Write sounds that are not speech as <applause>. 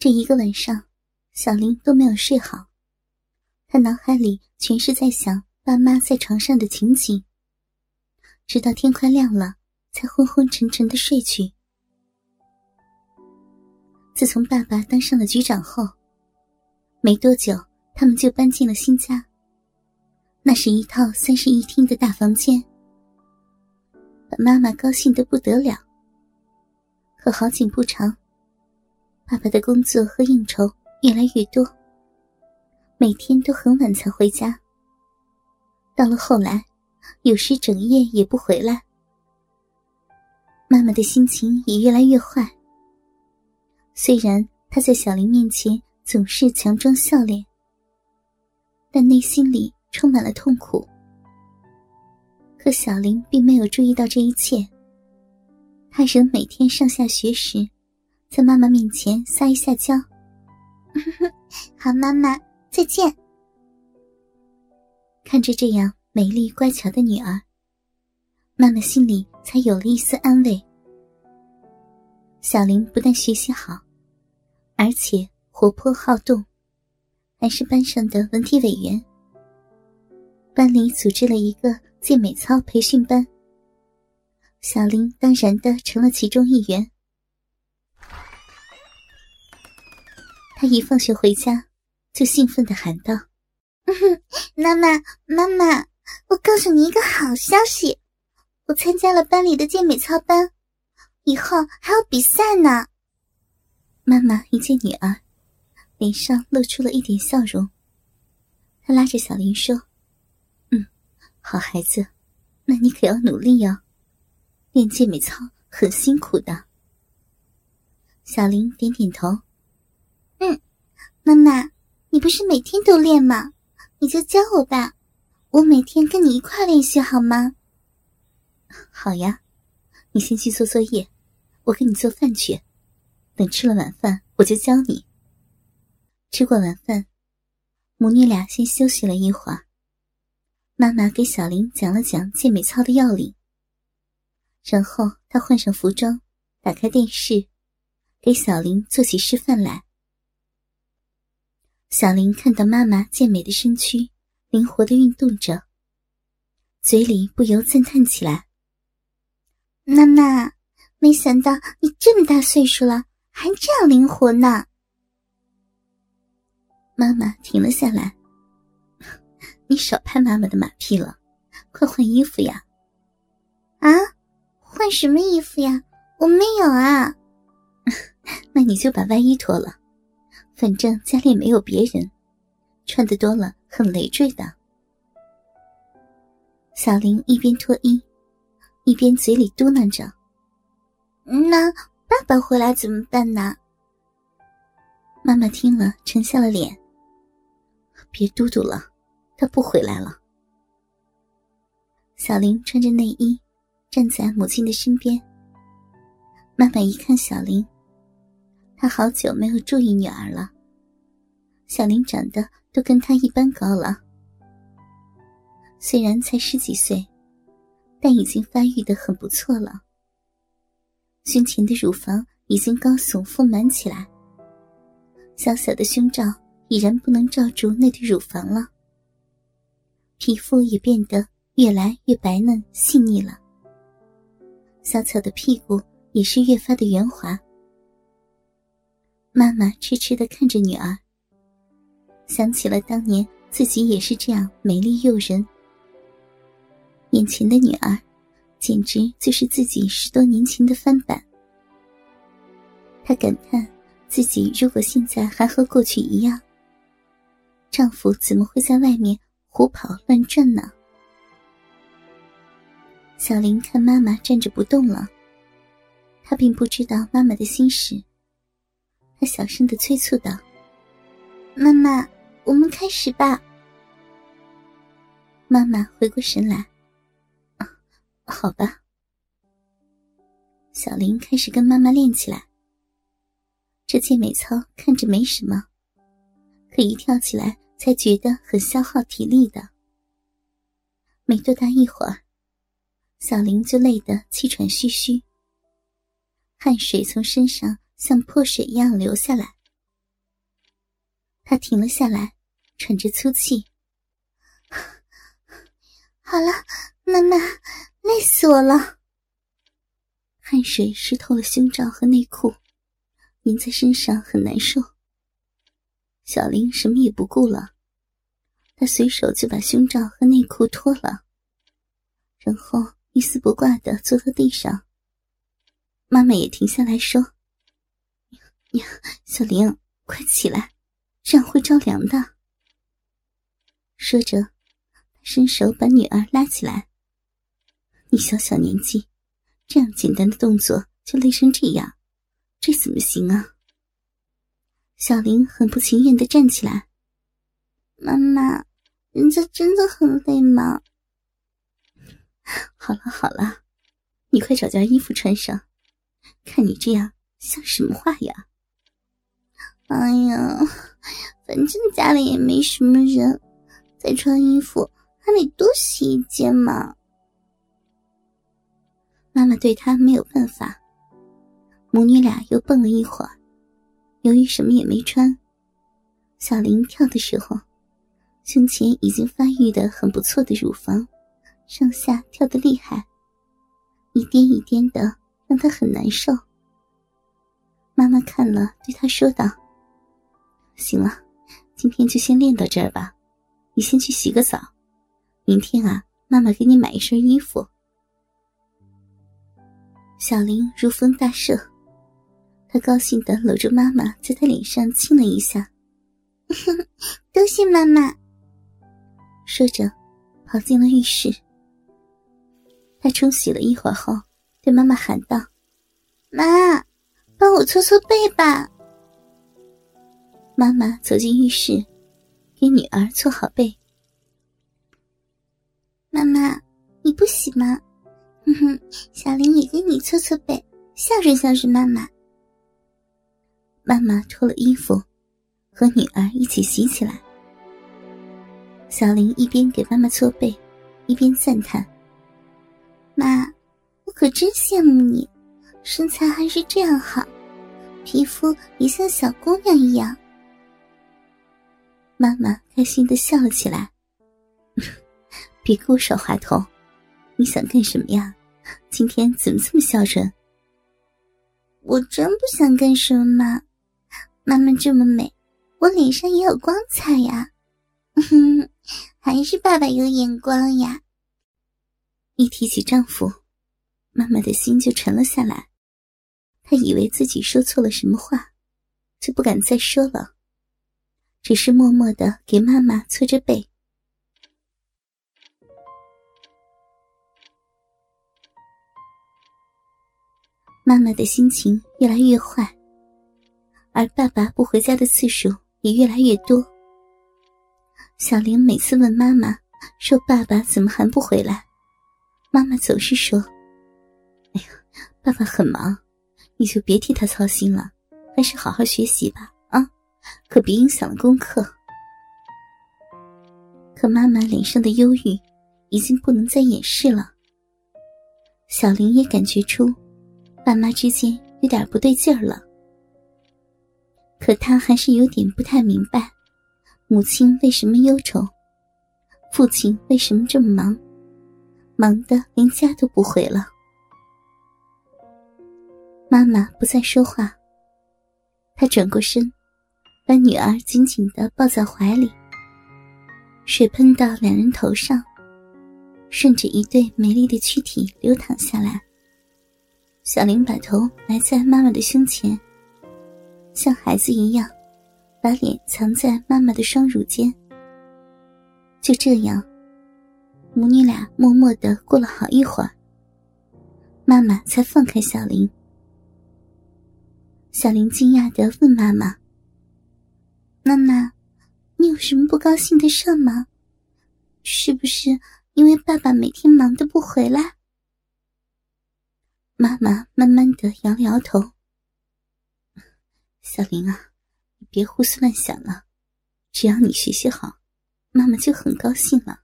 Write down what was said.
这一个晚上，小林都没有睡好，他脑海里全是在想爸妈在床上的情景。直到天快亮了，才昏昏沉沉的睡去。自从爸爸当上了局长后，没多久，他们就搬进了新家。那是一套三室一厅的大房间，把妈妈高兴的不得了。可好景不长。爸爸的工作和应酬越来越多，每天都很晚才回家。到了后来，有时整夜也不回来。妈妈的心情也越来越坏。虽然她在小林面前总是强装笑脸，但内心里充满了痛苦。可小林并没有注意到这一切，他仍每天上下学时。在妈妈面前撒一下娇，<laughs> 好，妈妈再见。看着这样美丽乖巧的女儿，妈妈心里才有了一丝安慰。小林不但学习好，而且活泼好动，还是班上的文体委员。班里组织了一个健美操培训班，小林当然的成了其中一员。他一放学回家，就兴奋的喊道：“妈妈，妈妈，我告诉你一个好消息，我参加了班里的健美操班，以后还有比赛呢。”妈妈一见女儿，脸上露出了一点笑容。她拉着小林说：“嗯，好孩子，那你可要努力哦，练健美操很辛苦的。”小林点点头。嗯，妈妈，你不是每天都练吗？你就教我吧，我每天跟你一块练习好吗？好呀，你先去做作业，我给你做饭去。等吃了晚饭，我就教你。吃过晚饭，母女俩先休息了一会儿。妈妈给小林讲了讲健美操的要领，然后她换上服装，打开电视，给小林做起示范来。小林看到妈妈健美的身躯，灵活的运动着，嘴里不由赞叹起来：“妈妈，没想到你这么大岁数了，还这样灵活呢。”妈妈停了下来：“ <laughs> 你少拍妈妈的马屁了，快换衣服呀！”“啊，换什么衣服呀？我没有啊。<laughs> ”“那你就把外衣脱了。”反正家里没有别人，穿的多了很累赘的。小林一边脱衣，一边嘴里嘟囔着：“那爸爸回来怎么办呢？”妈妈听了沉下了脸：“别嘟嘟了，他不回来了。”小林穿着内衣，站在母亲的身边。妈妈一看小林。他好久没有注意女儿了。小林长得都跟他一般高了，虽然才十几岁，但已经发育的很不错了。胸前的乳房已经高耸丰满起来，小小的胸罩已然不能罩住那对乳房了。皮肤也变得越来越白嫩细腻了，小巧的屁股也是越发的圆滑。妈妈痴痴的看着女儿，想起了当年自己也是这样美丽诱人。眼前的女儿，简直就是自己十多年前的翻版。她感叹自己如果现在还和过去一样，丈夫怎么会在外面胡跑乱转呢？小林看妈妈站着不动了，她并不知道妈妈的心事。他小声的催促道：“妈妈，我们开始吧。”妈妈回过神来：“好吧。”小林开始跟妈妈练起来。这健美操看着没什么，可一跳起来才觉得很消耗体力的。没多大一会儿，小林就累得气喘吁吁，汗水从身上。像泼水一样流下来。他停了下来，喘着粗气。<laughs> 好了，妈妈，累死我了。汗水湿透了胸罩和内裤，粘在身上很难受。小林什么也不顾了，他随手就把胸罩和内裤脱了，然后一丝不挂的坐到地上。妈妈也停下来说：“，小玲，快起来，这样会着凉的。”说着。伸手把女儿拉起来。你小小年纪，这样简单的动作就累成这样，这怎么行啊？小玲很不情愿的站起来。妈妈，人家真的很累吗？<laughs> 好了好了，你快找件衣服穿上。看你这样像什么话呀？哎呀，反正家里也没什么人，再穿衣服。还得多洗一件嘛。妈妈对他没有办法，母女俩又蹦了一会儿。由于什么也没穿，小林跳的时候，胸前已经发育的很不错的乳房，上下跳的厉害，一颠一颠的，让他很难受。妈妈看了，对他说道：“行了，今天就先练到这儿吧，你先去洗个澡。”明天啊，妈妈给你买一身衣服。小林如风大赦，他高兴的搂着妈妈，在他脸上亲了一下。<laughs> 多谢妈妈。说着，跑进了浴室。他冲洗了一会儿后，对妈妈喊道：“妈，帮我搓搓背吧。”妈妈走进浴室，给女儿搓好背。妈妈，你不洗吗？哼哼，小林也给你搓搓背，孝顺孝顺妈妈。妈妈脱了衣服，和女儿一起洗起来。小林一边给妈妈搓背，一边赞叹：“妈，我可真羡慕你，身材还是这样好，皮肤也像小姑娘一样。”妈妈开心的笑了起来。<laughs> 别给我耍滑头！你想干什么呀？今天怎么这么孝顺？我真不想干什么！妈妈这么美，我脸上也有光彩呀！哼 <laughs> 还是爸爸有眼光呀！一提起丈夫，妈妈的心就沉了下来。她以为自己说错了什么话，就不敢再说了，只是默默的给妈妈搓着背。妈妈的心情越来越坏，而爸爸不回家的次数也越来越多。小玲每次问妈妈说：“爸爸怎么还不回来？”妈妈总是说：“哎呀，爸爸很忙，你就别替他操心了，还是好好学习吧，可别影响了功课。”可妈妈脸上的忧郁已经不能再掩饰了。小玲也感觉出。爸妈之间有点不对劲儿了，可他还是有点不太明白，母亲为什么忧愁，父亲为什么这么忙，忙的连家都不回了。妈妈不再说话，她转过身，把女儿紧紧的抱在怀里，水喷到两人头上，顺着一对美丽的躯体流淌下来。小玲把头埋在妈妈的胸前，像孩子一样，把脸藏在妈妈的双乳间。就这样，母女俩默默的过了好一会儿，妈妈才放开小玲。小玲惊讶的问妈妈：“妈妈，你有什么不高兴的事吗？是不是因为爸爸每天忙的不回来？”妈妈慢慢的摇了摇头。小林啊，你别胡思乱想了，只要你学习好，妈妈就很高兴了。